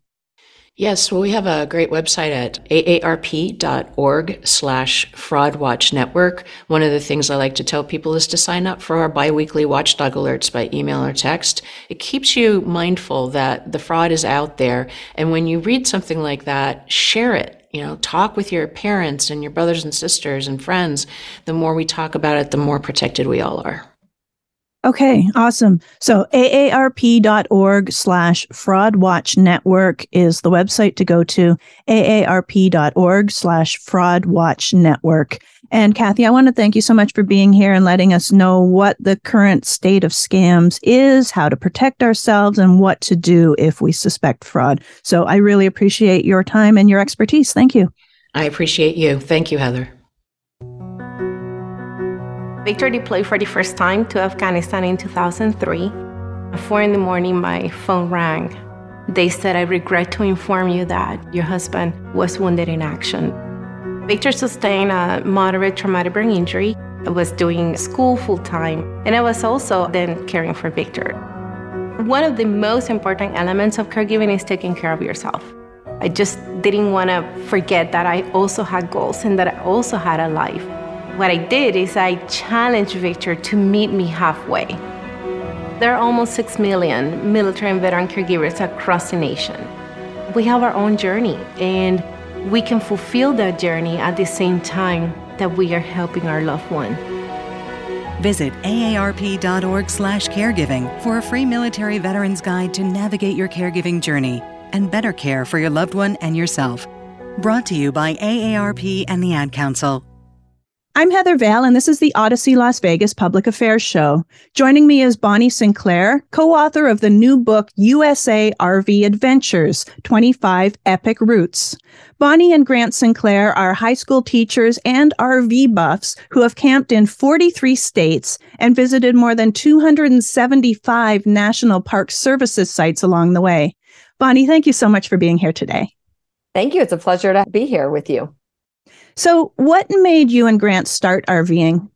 Yes, well, we have a great website at aarp.org slash fraudwatch network. One of the things I like to tell people is to sign up for our biweekly watchdog alerts by email or text. It keeps you mindful that the fraud is out there. And when you read something like that, share it you know, talk with your parents and your brothers and sisters and friends. The more we talk about it, the more protected we all are. Okay, awesome. So aarp.org slash fraud watch network is the website to go to. aarp.org slash fraud watch network. And Kathy, I want to thank you so much for being here and letting us know what the current state of scams is, how to protect ourselves, and what to do if we suspect fraud. So I really appreciate your time and your expertise. Thank you. I appreciate you. Thank you, Heather. Victor deployed for the first time to Afghanistan in 2003. At 4 in the morning, my phone rang. They said, I regret to inform you that your husband was wounded in action. Victor sustained a moderate traumatic brain injury. I was doing school full time, and I was also then caring for Victor. One of the most important elements of caregiving is taking care of yourself. I just didn't want to forget that I also had goals and that I also had a life. What I did is I challenged Victor to meet me halfway. There are almost 6 million military and veteran caregivers across the nation. We have our own journey, and we can fulfill that journey at the same time that we are helping our loved one. Visit aarp.org/caregiving for a free military veterans guide to navigate your caregiving journey and better care for your loved one and yourself. Brought to you by AARP and the Ad Council. I'm Heather Vale, and this is the Audacy Las Vegas Public Affairs Show. Joining me is Bonnie Sinclair, co author of the new book USA RV Adventures 25 Epic Routes. Bonnie and Grant Sinclair are high school teachers and RV buffs who have camped in 43 states and visited more than 275 National Park Services sites along the way. Bonnie, thank you so much for being here today. Thank you. It's a pleasure to be here with you. So, what made you and Grant start RVing?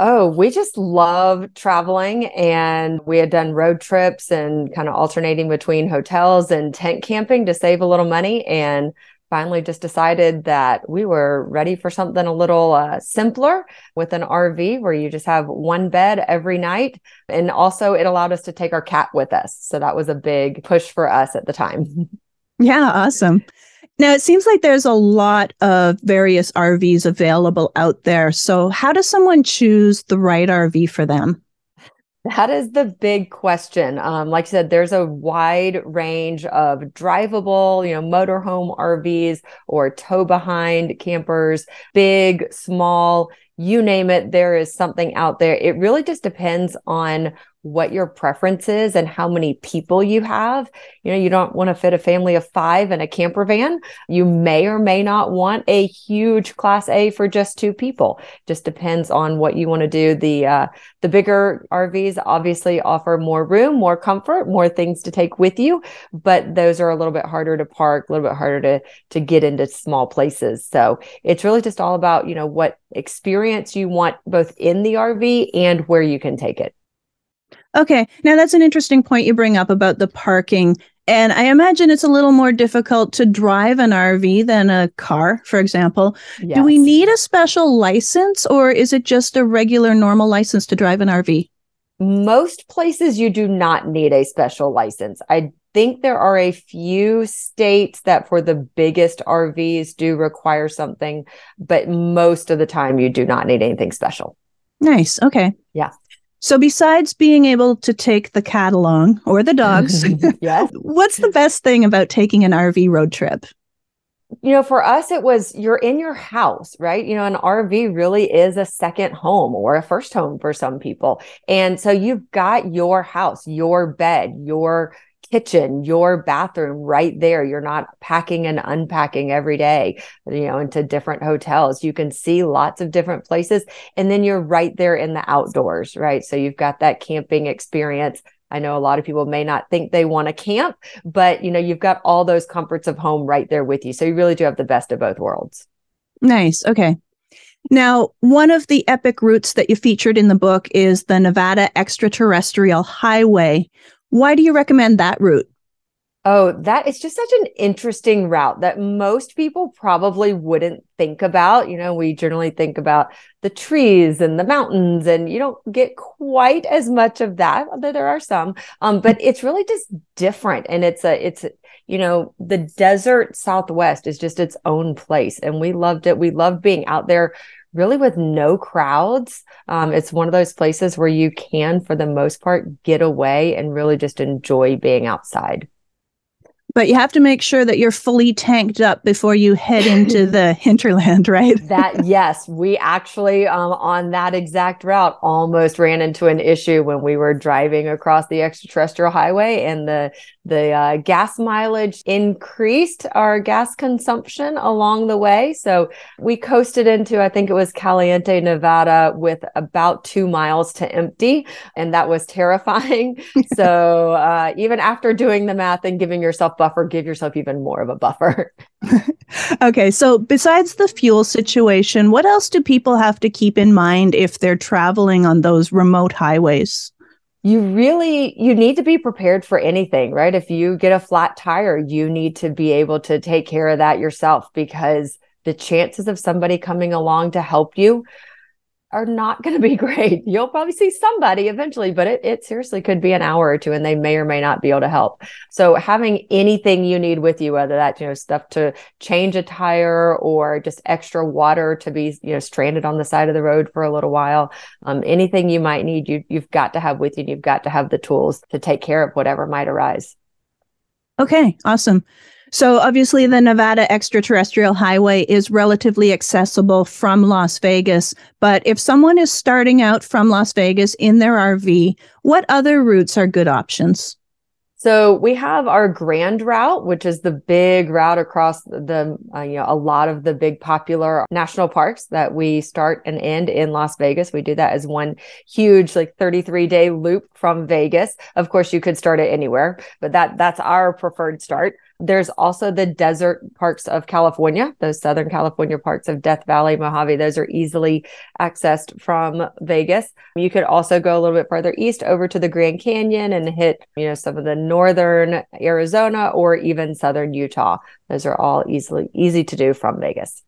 Oh, we just love traveling and we had done road trips and kind of alternating between hotels and tent camping to save a little money and finally just decided that we were ready for something a little uh, simpler with an RV where you just have one bed every night. And also, it allowed us to take our cat with us. So that was a big push for us at the time. Yeah, awesome. Now, it seems like there's a lot of various RVs available out there. So, how does someone choose the right RV for them? That is the big question. Um, like I said, there's a wide range of drivable, you know, motorhome RVs or tow behind campers, big, small, you name it. There is something out there. It really just depends on what your preference is and how many people you have. You know, you don't want to fit a family of five in a camper van. You may or may not want a huge class A for just two people. Just depends on what you want to do. The uh, the bigger RVs obviously offer more room, more comfort, more things to take with you, but those are a little bit harder to park, a little bit harder to to get into small places. So it's really just all about, you know, what experience you want both in the RV and where you can take it. Okay. Now that's an interesting point you bring up about the parking. And I imagine it's a little more difficult to drive an RV than a car, for example. Yes. Do we need a special license or is it just a regular normal license to drive an RV? Most places you do not need a special license. I think there are a few states that for the biggest RVs do require something, but most of the time you do not need anything special. Nice. Okay. Yeah. So, besides being able to take the cat along or the dogs, yes. what's the best thing about taking an RV road trip? You know, for us, it was you're in your house, right? You know, an RV really is a second home or a first home for some people. And so you've got your house, your bed, your kitchen, your bathroom right there. You're not packing and unpacking every day, you know, into different hotels. You can see lots of different places. And then you're right there in the outdoors, right? So you've got that camping experience. I know a lot of people may not think they want to camp, but you know, you've got all those comforts of home right there with you. So you really do have the best of both worlds. Nice. Okay. Now, one of the epic routes that you featured in the book is the Nevada Extraterrestrial Highway. Why do you recommend that route? Oh, that is just such an interesting route that most people probably wouldn't think about. You know, we generally think about the trees and the mountains, and you don't get quite as much of that. Although there are some, um, but it's really just different, and it's a, it's, you know, the desert Southwest is just its own place, and we loved it. We loved being out there really with no crowds. Um, it's one of those places where you can, for the most part, get away and really just enjoy being outside. But you have to make sure that you're fully tanked up before you head into the hinterland, right? that yes, we actually um, on that exact route almost ran into an issue when we were driving across the extraterrestrial highway, and the the uh, gas mileage increased our gas consumption along the way. So we coasted into, I think it was Caliente, Nevada, with about two miles to empty, and that was terrifying. so uh, even after doing the math and giving yourself buffer, give yourself even more of a buffer. okay. So, besides the fuel situation, what else do people have to keep in mind if they're traveling on those remote highways? You really you need to be prepared for anything right? If you get a flat tire you need to be able to take care of that yourself because the chances of somebody coming along to help you are not going to be great. You'll probably see somebody eventually, but it, it seriously could be an hour or two and they may or may not be able to help. So having anything you need with you, whether that's, you know, stuff to change a tire or just extra water to be, you know, stranded on the side of the road for a little while, um, anything you might need, you, you've got to have with you. You've got to have the tools to take care of whatever might arise. Okay, awesome. So obviously the Nevada extraterrestrial highway is relatively accessible from Las Vegas, but if someone is starting out from Las Vegas in their RV, what other routes are good options? So we have our grand route, which is the big route across the, uh, you know, a lot of the big popular national parks that we start and end in Las Vegas. We do that as one huge, like 33 day loop from Vegas. Of course, you could start it anywhere, but that, that's our preferred start. There's also the desert parks of California, those Southern California parks of Death Valley, Mojave. Those are easily accessed from Vegas. You could also go a little bit further east over to the Grand Canyon and hit, you know, some of the northern Arizona or even southern Utah. Those are all easily easy to do from Vegas.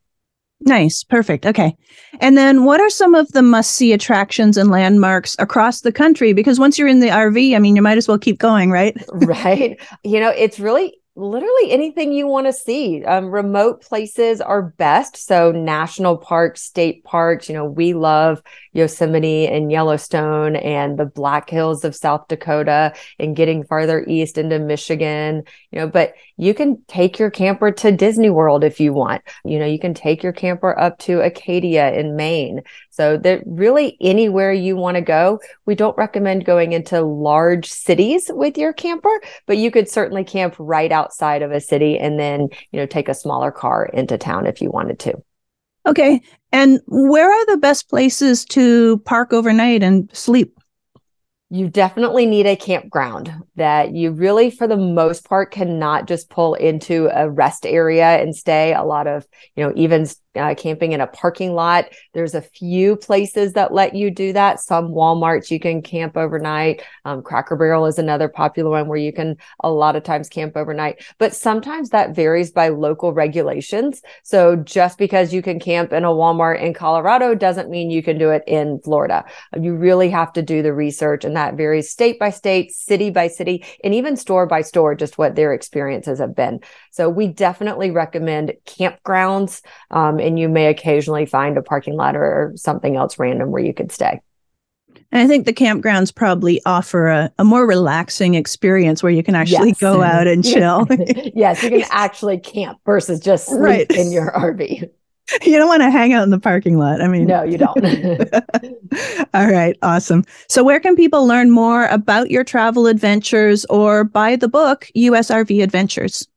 Nice. Perfect. Okay. And then what are some of the must see attractions and landmarks across the country? Because once you're in the RV, I mean, you might as well keep going, right? right. You know, it's really literally anything you want to see. Um, remote places are best. So national parks, state parks, you know, we love Yosemite and Yellowstone and the Black Hills of South Dakota and getting farther east into Michigan, you know, but you can take your camper to Disney World if you want. You know, you can take your camper up to Acadia in Maine. So that really anywhere you want to go, we don't recommend going into large cities with your camper, but you could certainly camp right outside of a city and then, you know, take a smaller car into town if you wanted to. Okay. And where are the best places to park overnight and sleep? You definitely need a campground that you really, for the most part, cannot just pull into a rest area and stay. A lot of, you know, even uh, camping in a parking lot. There's a few places that let you do that. Some Walmarts you can camp overnight. Um, Cracker Barrel is another popular one where you can a lot of times camp overnight, but sometimes that varies by local regulations. So just because you can camp in a Walmart in Colorado doesn't mean you can do it in Florida. You really have to do the research and that varies state by state, city by city, and even store by store, just what their experiences have been. So we definitely recommend campgrounds. Um, and you may occasionally find a parking lot or something else random where you could stay. And I think the campgrounds probably offer a, a more relaxing experience where you can actually yes. go out and chill. yes, you can actually camp versus just sleep right. in your RV. You don't want to hang out in the parking lot. I mean, no, you don't. All right, awesome. So, where can people learn more about your travel adventures or buy the book, USRV Adventures?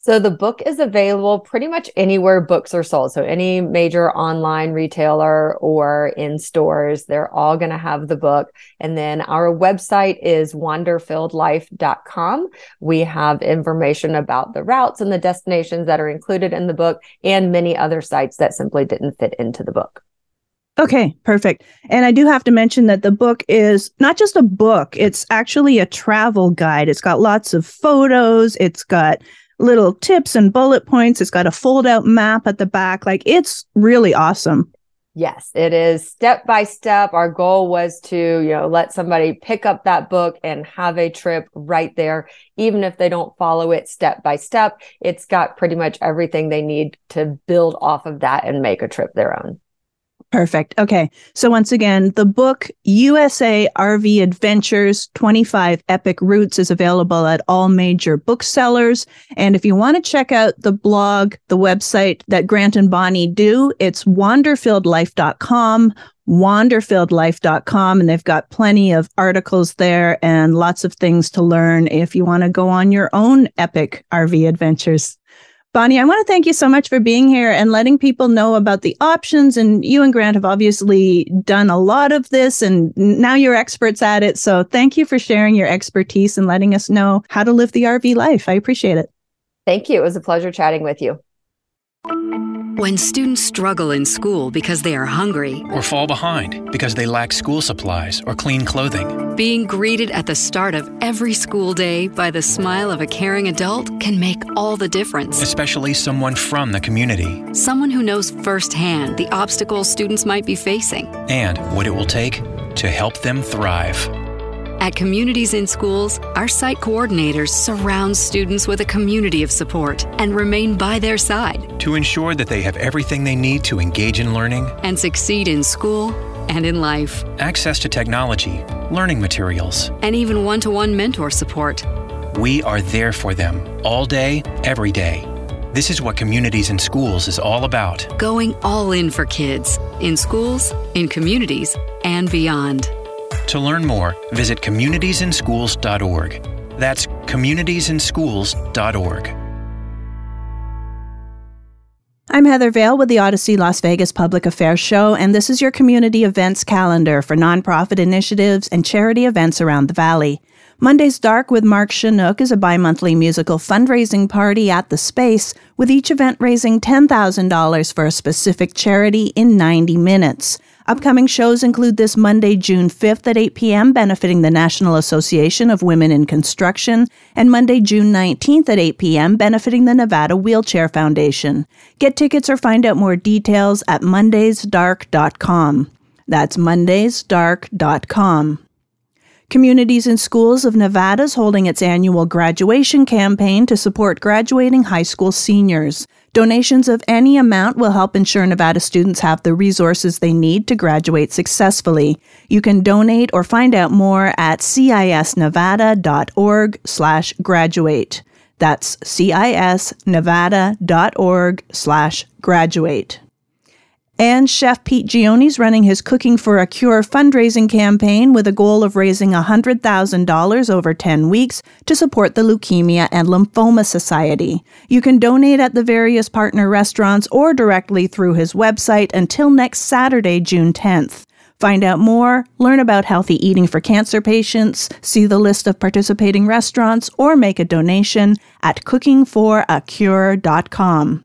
So the book is available pretty much anywhere books are sold. So any major online retailer or in stores, they're all going to have the book. And then our website is wanderfilledlife.com. We have information about the routes and the destinations that are included in the book and many other sites that simply didn't fit into the book. Okay, perfect. And I do have to mention that the book is not just a book, it's actually a travel guide. It's got lots of photos, it's got little tips and bullet points. It's got a fold out map at the back. Like it's really awesome. Yes, it is step by step. Our goal was to, you know, let somebody pick up that book and have a trip right there, even if they don't follow it step by step. It's got pretty much everything they need to build off of that and make a trip their own. Perfect. Okay. So once again, the book USA RV Adventures 25 Epic Routes is available at all major booksellers. And if you want to check out the blog, the website that Grant and Bonnie do, it's wanderfilledlife.com, wanderfilledlife.com. And they've got plenty of articles there and lots of things to learn if you want to go on your own epic RV adventures. Bonnie, I want to thank you so much for being here and letting people know about the options. And you and Grant have obviously done a lot of this and now you're experts at it. So thank you for sharing your expertise and letting us know how to live the RV life. I appreciate it. Thank you. It was a pleasure chatting with you. When students struggle in school because they are hungry, or fall behind because they lack school supplies or clean clothing. being greeted at the start of every school day by the smile of a caring adult can make all the difference. Especially someone from the community. Someone who knows firsthand the obstacles students might be facing. And what it will take to help them thrive. At Communities in Schools, our site coordinators surround students with a community of support and remain by their side To ensure that they have everything they need to engage in learning, and succeed in school and in life, access to technology, learning materials. and even one to one mentor support. We are there for them all day, every day. This is what Communities in Schools is all about. Going all in for kids, in schools, in communities, and beyond. To learn more, visit communitiesinschools.org. That's communitiesinschools.org. I'm Heather Vale with the Audacy Las Vegas Public Affairs Show, and this is your community events calendar for nonprofit initiatives and charity events around the Valley. Monday's Dark with Mark Shunock is a bi monthly musical fundraising party at the space, with each event raising $10,000 for a specific charity in 90 minutes. Upcoming shows include this Monday, June 5th at 8 p.m., benefiting the National Association of Women in Construction, and Monday, June 19th at 8 p.m., benefiting the Nevada Wheelchair Foundation. Get tickets or find out more details at mondaysdark.com. That's mondaysdark.com. Communities and Schools of Nevada is holding its annual graduation campaign to support graduating high school seniors. Donations of any amount will help ensure Nevada students have the resources they need to graduate successfully. You can donate or find out more at cisnevada.org slash graduate. That's cisnevada.org slash graduate. And Chef Pete Gioni's running his Cooking for a Cure fundraising campaign with a goal of raising $100,000 over 10 weeks to support the Leukemia and Lymphoma Society. You can donate at the various partner restaurants or directly through his website until next Saturday, June 10th. Find out more, learn about healthy eating for cancer patients, see the list of participating restaurants, or make a donation at cookingforacure.com.